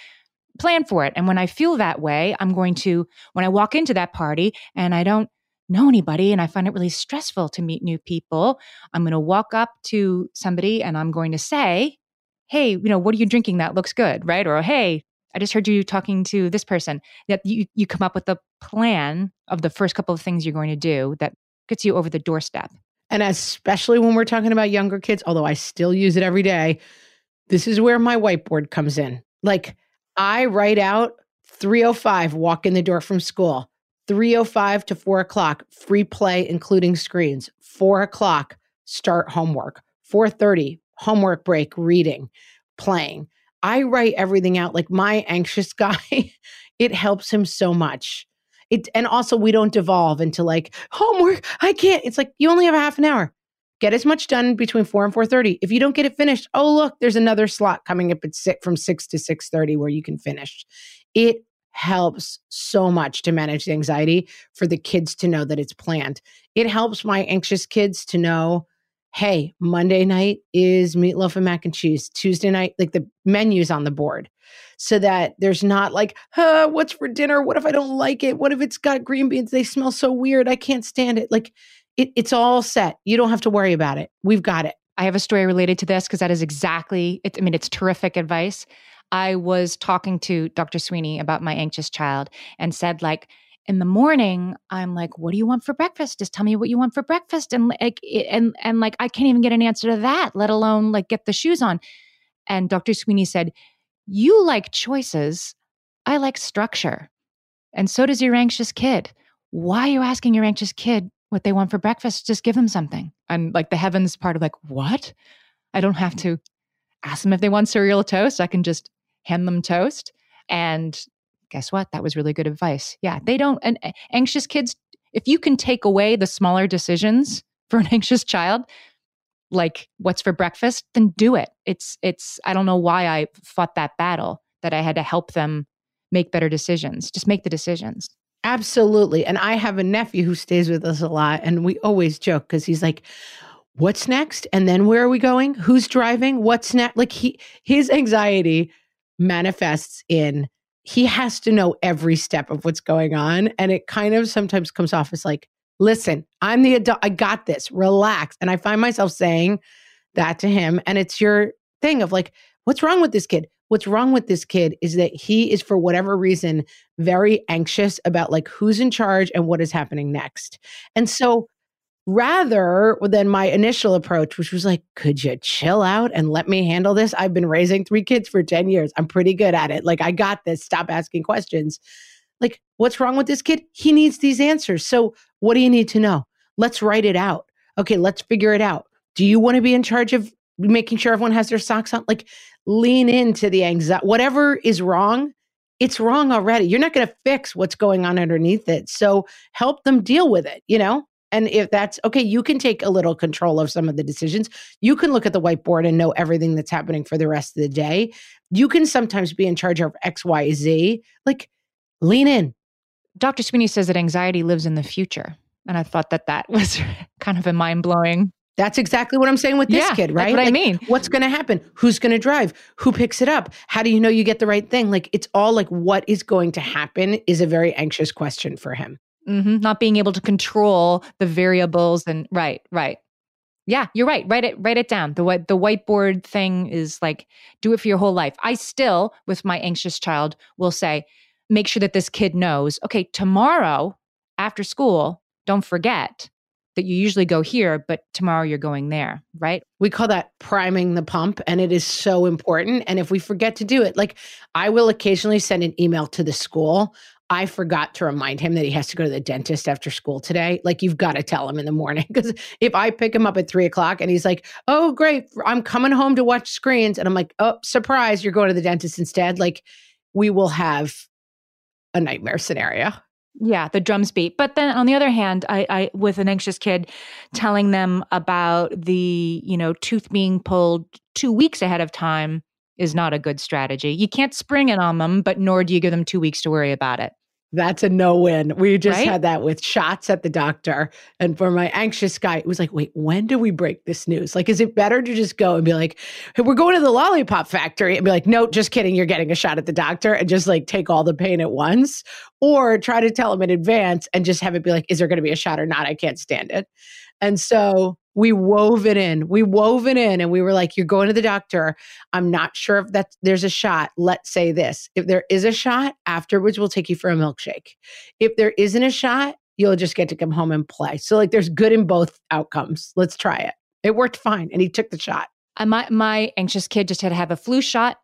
plan for it. And when i feel that way i'm going to when i walk into that party and i don't know anybody and i find it really stressful to meet new people i'm going to walk up to somebody and i'm going to say hey you know what are you drinking that looks good? Right? Or hey i just heard you talking to this person. That you you come up with a plan of the first couple of things you're going to do that gets you over the doorstep. And especially when we're talking about younger kids although i still use it every day this is where my whiteboard comes in. Like I write out 305, walk in the door from school, 305 to 4 o'clock, free play, including screens, 4 o'clock, start homework, 430, homework break, reading, playing. I write everything out like my anxious guy. it helps him so much. It and also we don't devolve into like homework. I can't. It's like you only have a half an hour get as much done between 4 and 4.30 if you don't get it finished oh look there's another slot coming up at six from 6 to 6.30 where you can finish. It helps so much to manage the anxiety for the kids to know that it's planned. It helps my anxious kids to know hey monday night is meatloaf and mac and cheese. Tuesday night like the menus on the board. So that there's not like huh, what's for dinner? What if i don't like it? What if it's got green beans? They smell so weird. I can't stand it. Like it, it's all set. You don't have to worry about it. We've got it. I have a story related to this because that is exactly, it, I mean, it's terrific advice. I was talking to Dr. Sweeney about my anxious child and said, like, in the morning, I'm like, "What do you want for breakfast? Just tell me what you want for breakfast." And like, and and like, I can't even get an answer to that, let alone like get the shoes on. And Dr. Sweeney said, "You like choices. I like structure, and so does your anxious kid. Why are you asking your anxious kid what they want for breakfast, just give them something. And like the heavens part of like, what? I don't have to ask them if they want cereal or toast. I can just hand them toast. And guess what? That was really good advice. Yeah, they don't, and eh, anxious kids, if you can take away the smaller decisions for an anxious child, like what's for breakfast, then do it. It's, it's, I don't know why I fought that battle that I had to help them make better decisions. Just make the decisions. Absolutely. And I have a nephew who stays with us a lot, and we always joke because he's like, What's next? And then where are we going? Who's driving? What's next? Like he his anxiety manifests in he has to know every step of what's going on. And it kind of sometimes comes off as like, listen, I'm the adult, I got this, relax. And I find myself saying that to him. And it's your thing of like, what's wrong with this kid? What's wrong with this kid is that he is for whatever reason very anxious about like who's in charge and what is happening next. And so rather than my initial approach which was like could you chill out and let me handle this? I've been raising three kids for 10 years. I'm pretty good at it. Like i got this. Stop asking questions. Like what's wrong with this kid? He needs these answers. So what do you need to know? Let's write it out. Okay let's figure it out. Do you want to be in charge of making sure everyone has their socks on? Like lean into the anxiety. Whatever is wrong, it's wrong already. You're not going to fix what's going on underneath it. So help them deal with it, you know? And if that's okay, you can take a little control of some of the decisions. You can look at the whiteboard and know everything that's happening for the rest of the day. You can sometimes be in charge of X, Y, Z. Like, lean in. Dr. Sweeney says that anxiety lives in the future. And I thought that that was kind of a mind blowing that's exactly what I'm saying with this yeah, kid, right? what like, I mean. What's going to happen? Who's going to drive? Who picks it up? How do you know you get the right thing? Like, it's all like what is going to happen is a very anxious question for him. Mm-hmm. Not being able to control the variables and right, right. Yeah, you're right. Write it write it down. The what the whiteboard thing is like do it for your whole life. I still with my anxious child will say make sure that this kid knows, okay, tomorrow after school, don't forget that you usually go here, but tomorrow you're going there, right? We call that priming the pump, and it is so important. And if we forget to do it, like I will occasionally send an email to the school. I forgot to remind him that he has to go to the dentist after school today. Like, you've got to tell him in the morning. Because if I pick him up at three o'clock and he's like, oh, great, I'm coming home to watch screens. And I'm like, oh, surprise, you're going to the dentist instead. Like, we will have a nightmare scenario. Yeah, the drums beat. But then on the other hand, I, I with an anxious kid telling them about the, you know, tooth being pulled two weeks ahead of time is not a good strategy. You can't spring it on them, but nor do you give them two weeks to worry about it. That's a no win. We just Right? had that with shots at the doctor. And for my anxious guy, it was like, wait, when do we break this news? Like, is it better to just go and be like, hey, we're going to the lollipop factory and be like, no, just kidding. You're getting a shot at the doctor and just like take all the pain at once? Or try to tell him in advance and just have it be like, is there going to be a shot or not? I can't stand it. And so we wove it in. We wove it in and we were like, you're going to the doctor. I'm not sure if that there's a shot. Let's say this. If there is a shot, afterwards we'll take you for a milkshake. If there isn't a shot, you'll just get to come home and play. So like there's good in both outcomes. Let's try it. It worked fine and he took the shot. Uh, my my anxious kid just had to have a flu shot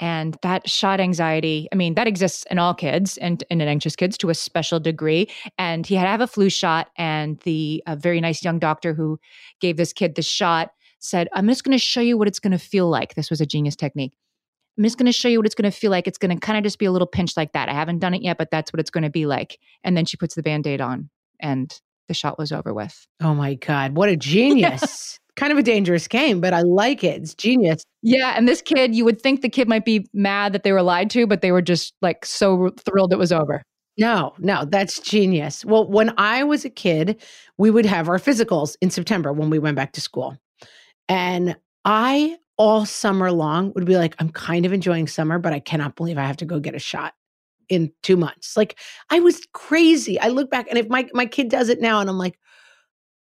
and that shot anxiety i mean that exists in all kids and, in anxious kids to a special degree. And he had to have a flu shot and the very nice young doctor who gave this kid the shot said i'm just going to show you what it's going to feel like. This was a genius technique. I'm just going to show you what it's going to feel like. It's going to kind of just be a little pinch like that. I haven't done it yet but that's what it's going to be like. And then she puts the band-aid on and the shot was over with Oh my God. What a genius. kind of a dangerous game, but I like it. It's genius. Yeah, and this kid, you would think the kid might be mad that they were lied to, but they were just like so thrilled it was over. No, no, that's genius. Well, when I was a kid, we would have our physicals in September when we went back to school. And I, all summer long, would be like, I'm kind of enjoying summer, but I cannot believe I have to go get a shot in two months. Like, I was crazy. I look back, and if my, my kid does it now, and I'm like,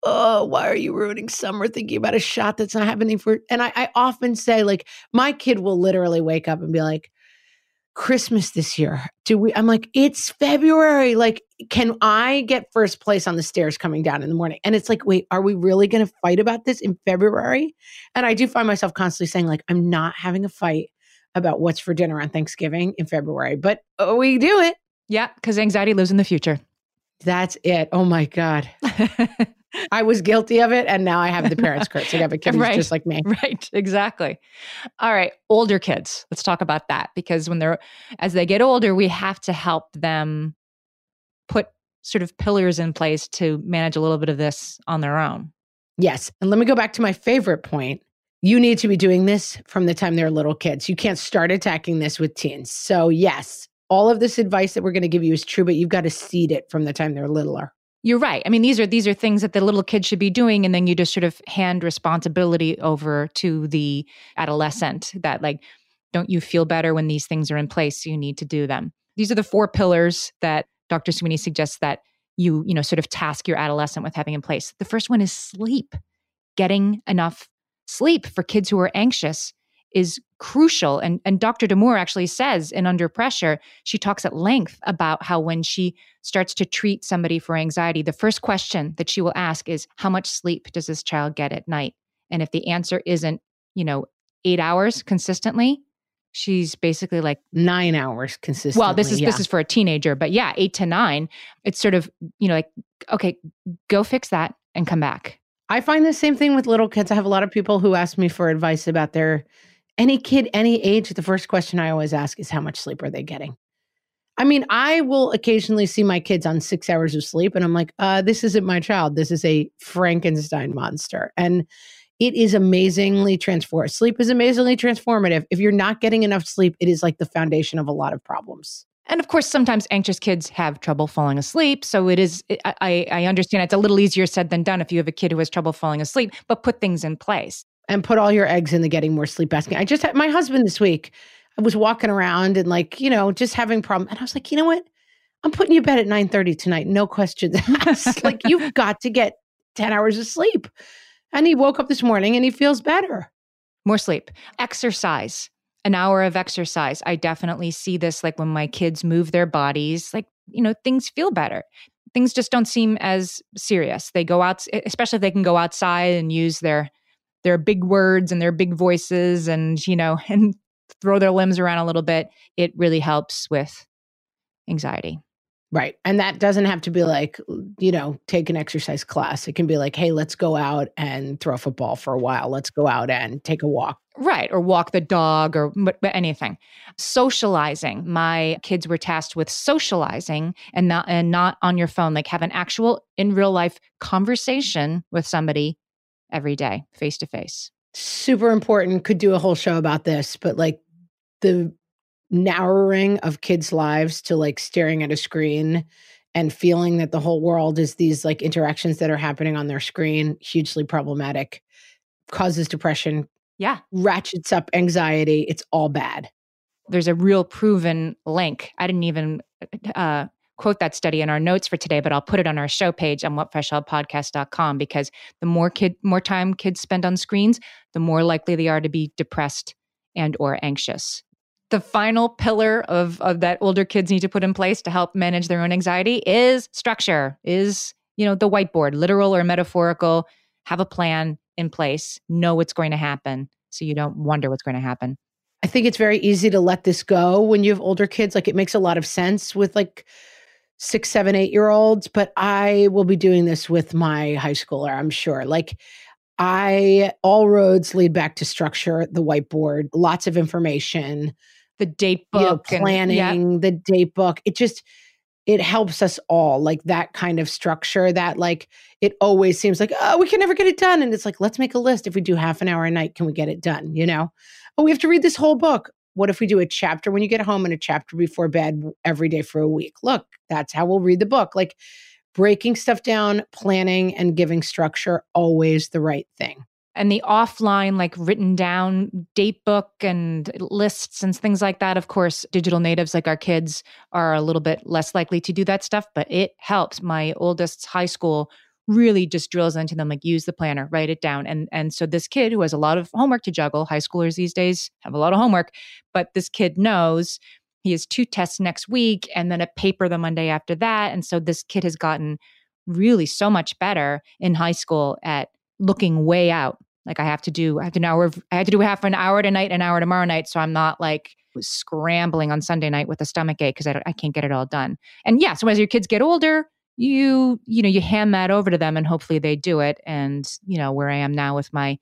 oh, why are you ruining summer thinking about a shot that's not happening for? And I, I often say, like, my kid will literally wake up and be like, Christmas this year. Do we? I'm like, it's February. Like, can I get first place on the stairs coming down in the morning? And it's like, wait, are we really to fight about this in February? And I do find myself constantly saying, like, I'm not having a fight about what's for dinner on Thanksgiving in February, but uh, we do it. Yeah, because anxiety lives in the future. That's it. Oh my God. I was guilty of it. And now I have the parents' curse. I have a kid who's Right. just like me. right, exactly. All right, older kids. Let's talk about that because when they're as they get older, we have to help them put sort of pillars in place to manage a little bit of this on their own. Yes. And let me go back to my favorite point. You need to be doing this from the time they're little kids. You can't start attacking this with teens. So, yes, all of this advice that we're going to give you is true, but you've got to seed it from the time they're littler. You're right. I mean, these are these are things that the little kid should be doing, and then you just sort of hand responsibility over to the adolescent. That like, don't you feel better when these things are in place? You need to do them. These are the four pillars that Dr. Sweeney suggests that you you know sort of task your adolescent with having in place. The first one is sleep. Getting enough sleep for kids who are anxious is crucial. And, and Dr. Damour actually says in Under Pressure, she talks at length about how when she starts to treat somebody for anxiety, the first question that she will ask is, How much sleep does this child get at night? And if the answer isn't, you know, eight hours consistently, she's basically like, Nine hours consistently. well, this is yeah. this is for a teenager, but yeah, eight to nine. It's sort of, you know, like, okay, go fix that and come back. I find the same thing with little kids. I have a lot of people who ask me for advice about their any kid, any age. The first question I always ask is how much sleep are they getting? I mean, I will occasionally see my kids on six hours of sleep, and I'm like, uh, this isn't my child. This is a Frankenstein monster. And it is amazingly transformative. Sleep is amazingly transformative. If you're not getting enough sleep, it is like the foundation of a lot of problems. And of course, sometimes anxious kids have trouble falling asleep. So it is, I, I understand it's a little easier said than done if you have a kid who has trouble falling asleep, but put things in place. and put all your eggs in the getting more sleep basket. I just had my husband this week. I was walking around and like, you know, just having problems. And I was like, you know what? I'm putting you to bed at 9 30 tonight. No questions asked. like you've got to get 10 hours of sleep. And he woke up this morning and he feels better. More sleep, exercise, an hour of exercise. I definitely see this like when my kids move their bodies, like, you know, things feel better. Things just don't seem as serious. They go out, especially if they can go outside and use their their big words and their big voices and, you know, and throw their limbs around a little bit. It really helps with anxiety. Right. And that doesn't have to be like, you know, take an exercise class. It can be like, hey, let's go out and throw a football for a while. Let's go out and take a walk. Right. Or walk the dog or anything. Socializing. My kids were tasked with socializing and not and not on your phone. Like have an actual in real life conversation with somebody every day, face to face. Super important. Could do a whole show about this, but like the narrowing of kids' lives to like staring at a screen and feeling that the whole world is these like interactions that are happening on their screen, hugely problematic, causes depression. Yeah. Ratchets up anxiety. It's all bad. There's a real proven link. I didn't even uh, quote that study in our notes for today, but I'll put it on our show page on whatfreshhellpodcast.com because the more kid more time kids spend on screens, the more likely they are to be depressed and or anxious the final pillar of, of that older kids need to put in place to help manage their own anxiety is structure is you know the whiteboard literal or metaphorical. Have a plan in place. Know what's going to happen so you don't wonder what's going to happen. I think it's very easy to let this go when you have older kids. Like it makes a lot of sense with like six seven eight year olds but i will be doing this with my high schooler i'm sure. Like I all roads lead back to structure, the whiteboard, lots of information, the date book, you know, planning, and, yeah. the date book. It just it helps us all like that kind of structure that like it always seems like oh we can never get it done. And it's like let's make a list. If we do half an hour a night can we get it done? You know? Oh we have to read this whole book. What if we do a chapter when you get home and a chapter before bed every day for a week? Look that's how we'll read the book. Like breaking stuff down planning and giving structure always the right thing and the offline like written down date book and lists and things like that of course digital natives like our kids are a little bit less likely to do that stuff but it helps. My oldest's high school really just drills into them like use the planner write it down and and so this kid who has a lot of homework to juggle high schoolers these days have a lot of homework but this kid knows he has two tests next week and then a paper the monday after that and so this kid has gotten really so much better in high school at looking way out like I have to do, I have to an I had to do half an hour tonight, an hour tomorrow night. So I'm not like scrambling on Sunday night with a stomach ache because I, I can't get it all done. And yeah, so as your kids get older, you, you know, you hand that over to them and hopefully they do it. And, you know, where I am now with my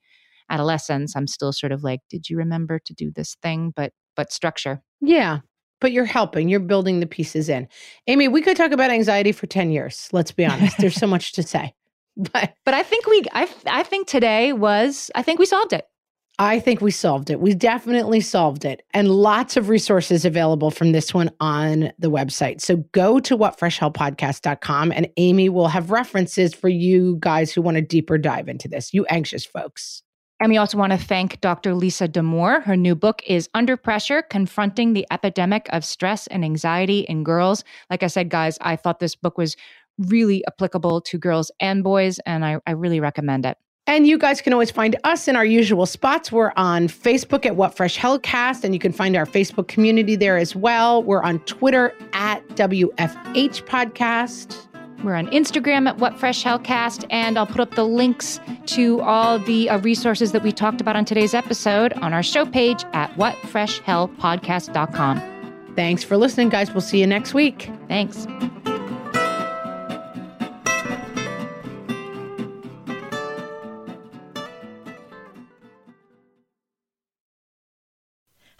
adolescence, I'm still sort of like, did you remember to do this thing? But, but structure. Yeah. But you're helping, you're building the pieces in. Amy, we could talk about anxiety for 10 years. Let's be honest. There's so much to say. but but I think we I I think today was I think we solved it. I think we solved it. We definitely solved it. And lots of resources available from this one on the website. So go to whatfreshhellpodcast.com and Amy will have references for you guys who want a deeper dive into this, you anxious folks. And we also want to thank Dr. Lisa Damour. Her new book is Under Pressure Confronting the Epidemic of Stress and Anxiety in Girls. Like I said, guys, I thought this book was really applicable to girls and boys, and I, I really recommend it. And you guys can always find us in our usual spots. We're on Facebook at What Fresh Hellcast, and you can find our Facebook community there as well. We're on Twitter at WFH Podcast. We're on Instagram at What Fresh Hellcast, and I'll put up the links to all the uh, resources that we talked about on today's episode on our show page at WhatFreshHellPodcast.com. Thanks for listening, guys. We'll see you next week. Thanks.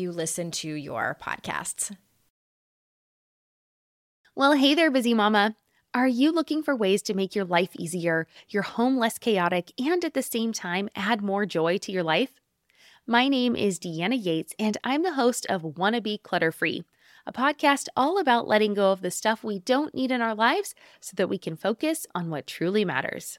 you listen to your podcasts. Well, hey there, busy mama. Are you looking for ways to make your life easier, your home less chaotic, and at the same time add more joy to your life? My name is Deanna Yates, and I'm the host of Wanna Be Clutter Free, a podcast all about letting go of the stuff we don't need in our lives so that we can focus on what truly matters.